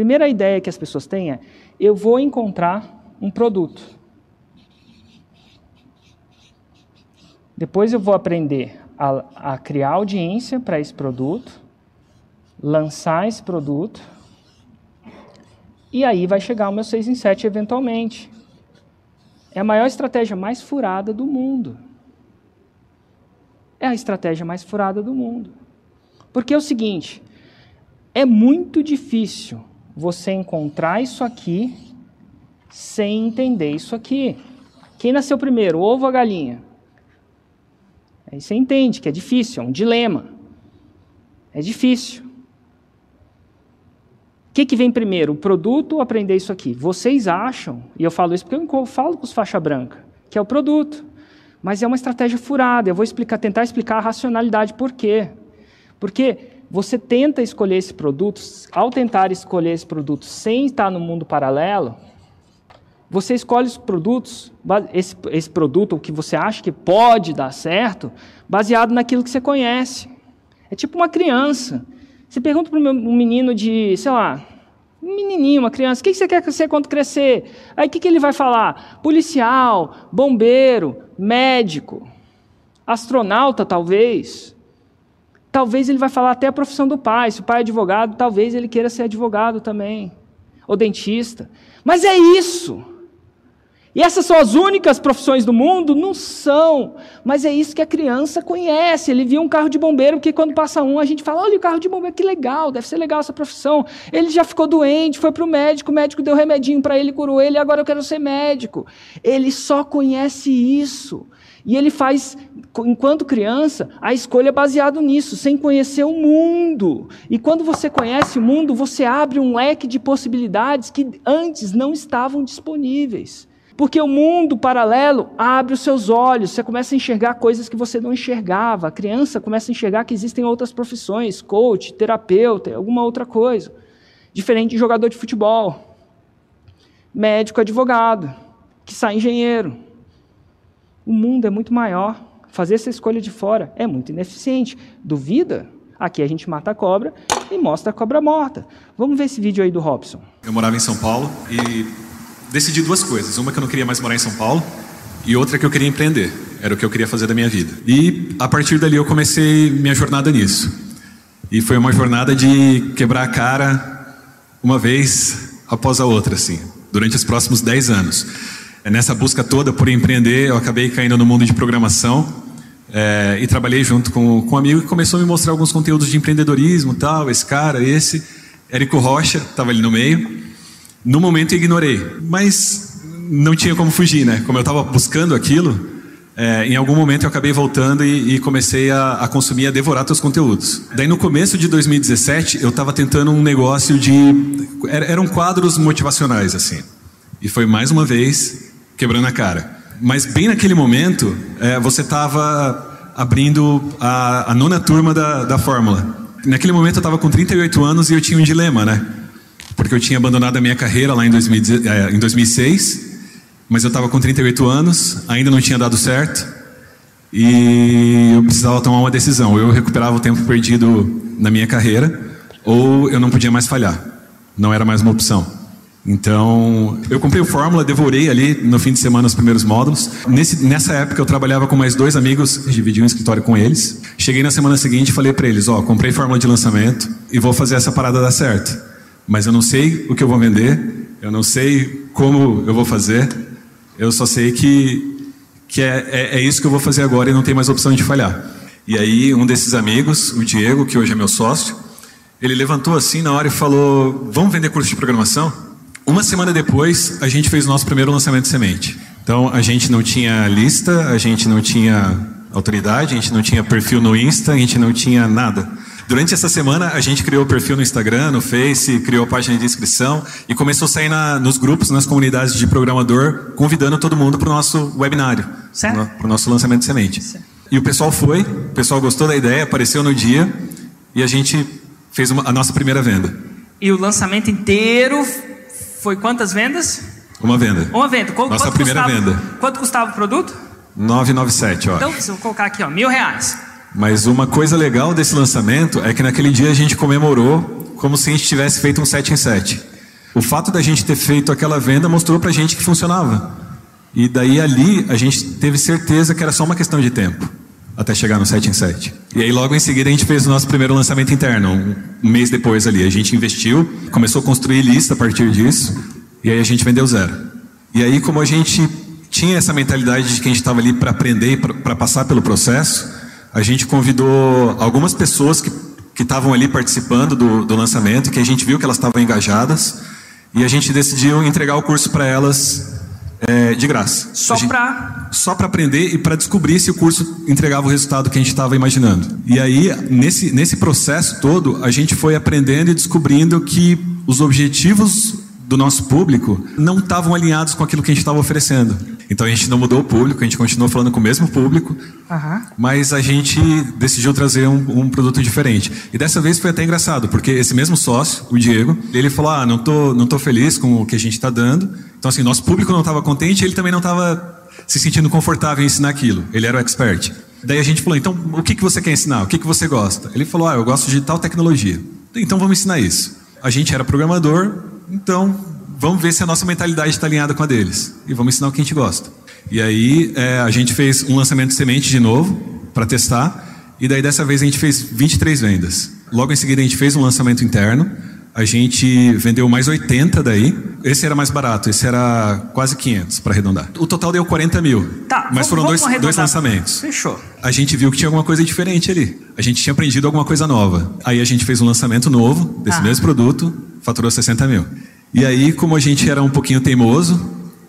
Primeira ideia que as pessoas têm é: eu vou encontrar um produto. Depois eu vou aprender a, a criar audiência para esse produto, lançar esse produto, e aí vai chegar o meu 6 em 7 eventualmente. É a maior estratégia mais furada do mundo. É a estratégia mais furada do mundo. Porque é o seguinte: é muito difícil você encontrar isso aqui sem entender isso aqui. Quem nasceu primeiro, o ovo ou a galinha? Aí você entende que é difícil, é um dilema. É difícil. O que, que vem primeiro, o produto ou aprender isso aqui? Vocês acham, e eu falo isso porque eu falo com os faixa branca, que é o produto. Mas é uma estratégia furada. Eu vou explicar, tentar explicar a racionalidade por quê. Porque você tenta escolher esse produto, ao tentar escolher esse produto sem estar no mundo paralelo, você escolhe os produtos, esse, esse produto, o que você acha que pode dar certo, baseado naquilo que você conhece. É tipo uma criança. Você pergunta para um menino de, sei lá, um menininho, uma criança, o que você quer ser quando crescer? Aí o que, que ele vai falar? Policial, bombeiro, médico, astronauta, talvez. Talvez ele vai falar até a profissão do pai. Se o pai é advogado, talvez ele queira ser advogado também. Ou dentista. Mas é isso. E essas são as únicas profissões do mundo? Não são. Mas é isso que a criança conhece. Ele viu um carro de bombeiro, porque quando passa um, a gente fala: olha o carro de bombeiro, que legal, deve ser legal essa profissão. Ele já ficou doente, foi para o médico, o médico deu remedinho para ele, curou ele, agora eu quero ser médico. Ele só conhece isso. E ele faz, enquanto criança, a escolha baseada nisso, sem conhecer o mundo. E quando você conhece o mundo, você abre um leque de possibilidades que antes não estavam disponíveis. Porque o mundo paralelo abre os seus olhos, você começa a enxergar coisas que você não enxergava. A criança começa a enxergar que existem outras profissões, coach, terapeuta, alguma outra coisa. Diferente de jogador de futebol, médico, advogado, que sai engenheiro. O mundo é muito maior. Fazer essa escolha de fora é muito ineficiente. Duvida? Aqui a gente mata a cobra e mostra a cobra morta. Vamos ver esse vídeo aí do Robson. Eu morava em São Paulo e decidi duas coisas. Uma que eu não queria mais morar em São Paulo e outra que eu queria empreender. Era o que eu queria fazer da minha vida. E a partir dali eu comecei minha jornada nisso. E foi uma jornada de quebrar a cara uma vez após a outra, assim, durante os próximos dez anos. É, nessa busca toda por empreender, eu acabei caindo no mundo de programação é, e trabalhei junto com, com um amigo que começou a me mostrar alguns conteúdos de empreendedorismo, tal, esse cara, esse, Érico Rocha, estava ali no meio. No momento eu ignorei, mas não tinha como fugir, né? Como eu estava buscando aquilo, é, em algum momento eu acabei voltando e, e comecei a, a, consumir, a devorar teus conteúdos. Daí no começo de 2017 eu estava tentando um negócio de, eram quadros motivacionais assim. E foi mais uma vez quebrando a cara. Mas bem naquele momento, é, você estava abrindo a, a, nona turma da, da Fórmula. Naquele momento eu estava com 38 anos e eu tinha um dilema, né? Porque eu tinha abandonado a minha carreira lá em, 2000, é, em 2006, mas eu estava com 38 anos, ainda não tinha dado certo, e eu precisava tomar uma decisão. Eu recuperava o tempo perdido na minha carreira, ou eu não podia mais falhar. Não era mais uma opção. Então, eu comprei o Fórmula, devorei ali no fim de semana os primeiros módulos. Nesse, nessa época eu trabalhava com mais dois amigos, dividi um escritório com eles. Cheguei na semana seguinte e falei para eles: Ó, oh, comprei Fórmula de lançamento e vou fazer essa parada dar certo. Mas eu não sei o que eu vou vender, eu não sei como eu vou fazer, eu só sei que, que é, é, é isso que eu vou fazer agora e não tem mais opção de falhar. E aí, um desses amigos, o Diego, que hoje é meu sócio, ele levantou assim na hora e falou: Vamos vender curso de programação? Uma semana depois, a gente fez o nosso primeiro lançamento de semente. Então, a gente não tinha lista, a gente não tinha autoridade, a gente não tinha perfil no Insta, a gente não tinha nada. Durante essa semana, a gente criou o perfil no Instagram, no Face, criou a página de inscrição e começou a sair na, nos grupos, nas comunidades de programador, convidando todo mundo para o nosso webinário, para o nosso lançamento de semente. Certo. E o pessoal foi, o pessoal gostou da ideia, apareceu no dia e a gente fez uma, a nossa primeira venda. E o lançamento inteiro foi quantas vendas? Uma venda. Uma venda. Qual, Nossa primeira custava, venda. Quanto custava o produto? 997, ó. Então, se eu colocar aqui, ó, mil reais. Mas uma coisa legal desse lançamento é que naquele dia a gente comemorou como se a gente tivesse feito um 7 em 7. O fato da gente ter feito aquela venda mostrou para a gente que funcionava. E daí ali a gente teve certeza que era só uma questão de tempo até chegar no 7 em 7. E aí logo em seguida a gente fez o nosso primeiro lançamento interno, um mês depois ali. A gente investiu, começou a construir lista a partir disso, e aí a gente vendeu zero. E aí como a gente tinha essa mentalidade de que a gente estava ali para aprender, para passar pelo processo, a gente convidou algumas pessoas que que estavam ali participando do, do lançamento, que a gente viu que elas estavam engajadas, e a gente decidiu entregar o curso para elas é, de graça. Só para só para aprender e para descobrir se o curso entregava o resultado que a gente estava imaginando. E aí nesse nesse processo todo a gente foi aprendendo e descobrindo que os objetivos do nosso público não estavam alinhados com aquilo que a gente estava oferecendo. Então a gente não mudou o público, a gente continuou falando com o mesmo público, uhum. mas a gente decidiu trazer um, um, produto diferente. E dessa vez foi até engraçado, porque esse mesmo sócio, o Diego, ele falou: Ah, não tô, não tô feliz com o que a gente está dando. Então, assim, nosso público não estava contente, ele também não estava se sentindo confortável em ensinar aquilo. Ele era o expert. Daí a gente falou: Então, o que, que você quer ensinar? O que, que você gosta? Ele falou: Ah, eu gosto de tal tecnologia. Então, vamos ensinar isso. A gente era programador, então vamos ver se a nossa mentalidade está alinhada com a deles. E vamos ensinar o que a gente gosta. E aí é, a gente fez um lançamento de semente de novo, para testar. E daí dessa vez a gente fez 23 vendas. Logo em seguida a gente fez um lançamento interno. A gente vendeu mais 80 daí. Esse era mais barato, esse era quase 500 para arredondar. O total deu 40 mil. Tá, mas vamos, foram dois, dois lançamentos. Fechou. A gente viu que tinha alguma coisa diferente ali. A gente tinha aprendido alguma coisa nova. Aí a gente fez um lançamento novo desse ah. mesmo produto, faturou 60 mil. E aí, como a gente era um pouquinho teimoso,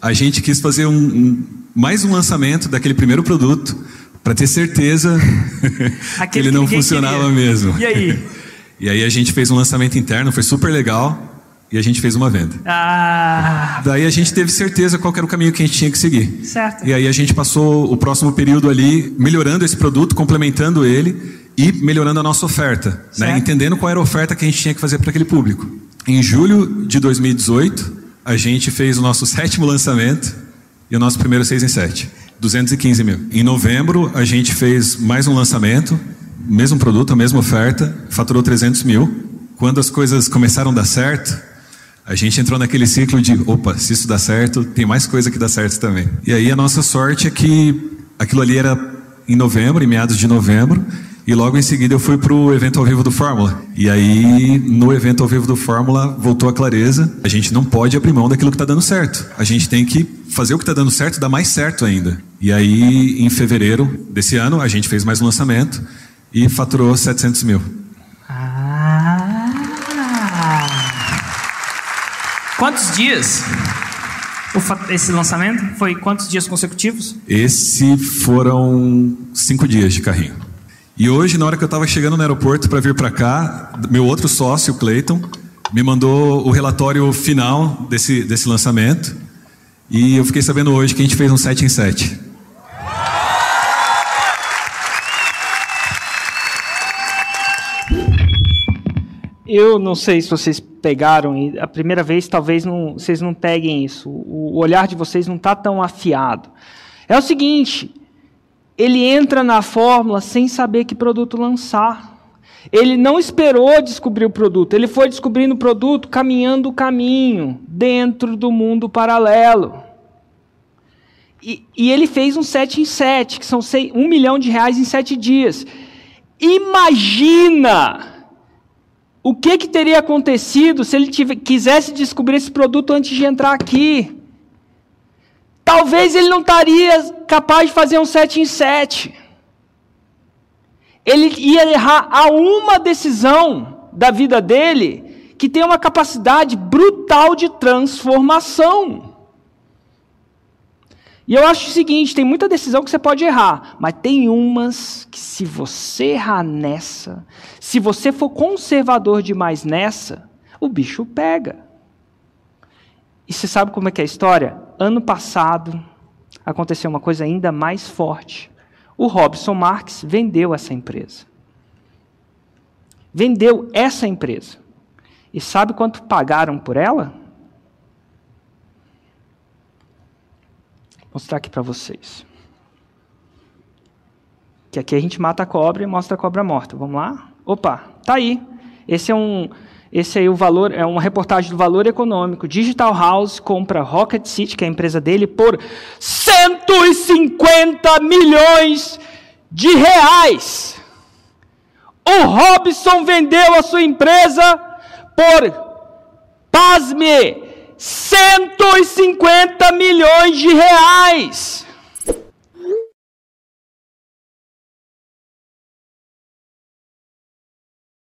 a gente quis fazer um, um mais um lançamento daquele primeiro produto para ter certeza que ele não funcionava queria. mesmo. E aí? e aí a gente fez um lançamento interno, foi super legal. E a gente fez uma venda. Ah. Daí a gente teve certeza qual era o caminho que a gente tinha que seguir. Certo. E aí a gente passou o próximo período ali melhorando esse produto, complementando ele e melhorando a nossa oferta, né? entendendo qual era a oferta que a gente tinha que fazer para aquele público. Em julho de 2018, a gente fez o nosso sétimo lançamento e o nosso primeiro 6 em 7. 215 mil. Em novembro, a gente fez mais um lançamento, mesmo produto, a mesma oferta, faturou 300 mil. Quando as coisas começaram a dar certo, a gente entrou naquele ciclo de, opa, se isso dá certo, tem mais coisa que dá certo também. E aí a nossa sorte é que aquilo ali era em novembro, em meados de novembro, e logo em seguida eu fui para o evento ao vivo do Fórmula. E aí, no evento ao vivo do Fórmula, voltou a clareza. A gente não pode abrir mão daquilo que está dando certo. A gente tem que fazer o que está dando certo dar mais certo ainda. E aí, em fevereiro desse ano, a gente fez mais um lançamento e faturou 700 mil. Ah! Quantos dias? esse lançamento foi quantos dias consecutivos? Esse foram cinco dias de carrinho. E hoje, na hora que eu estava chegando no aeroporto para vir para cá, meu outro sócio, Clayton, me mandou o relatório final desse, desse lançamento. E eu fiquei sabendo hoje que a gente fez um 7 em 7. Eu não sei se vocês pegaram, e a primeira vez talvez não, vocês não peguem isso. O olhar de vocês não está tão afiado. É o seguinte: ele entra na fórmula sem saber que produto lançar. Ele não esperou descobrir o produto, ele foi descobrindo o produto caminhando o caminho dentro do mundo paralelo. E, e ele fez um 7 em 7, que são 1 um milhão de reais em 7 dias. Imagina o que, que teria acontecido se ele tivesse, quisesse descobrir esse produto antes de entrar aqui. Talvez ele não estaria capaz de fazer um 7 em 7. Ele ia errar a uma decisão da vida dele que tem uma capacidade brutal de transformação. E eu acho o seguinte: tem muita decisão que você pode errar, mas tem umas que, se você errar nessa, se você for conservador demais nessa, o bicho pega. E você sabe como é que é a história? Ano passado aconteceu uma coisa ainda mais forte. O Robson Marx vendeu essa empresa. Vendeu essa empresa. E sabe quanto pagaram por ela? Vou mostrar aqui para vocês. Que aqui a gente mata a cobra e mostra a cobra morta. Vamos lá? Opa, tá aí. Esse é um Esse aí o valor é uma reportagem do Valor Econômico. Digital House compra Rocket City, que é a empresa dele, por 150 milhões de reais. O Robson vendeu a sua empresa por, pasme, 150 milhões de reais.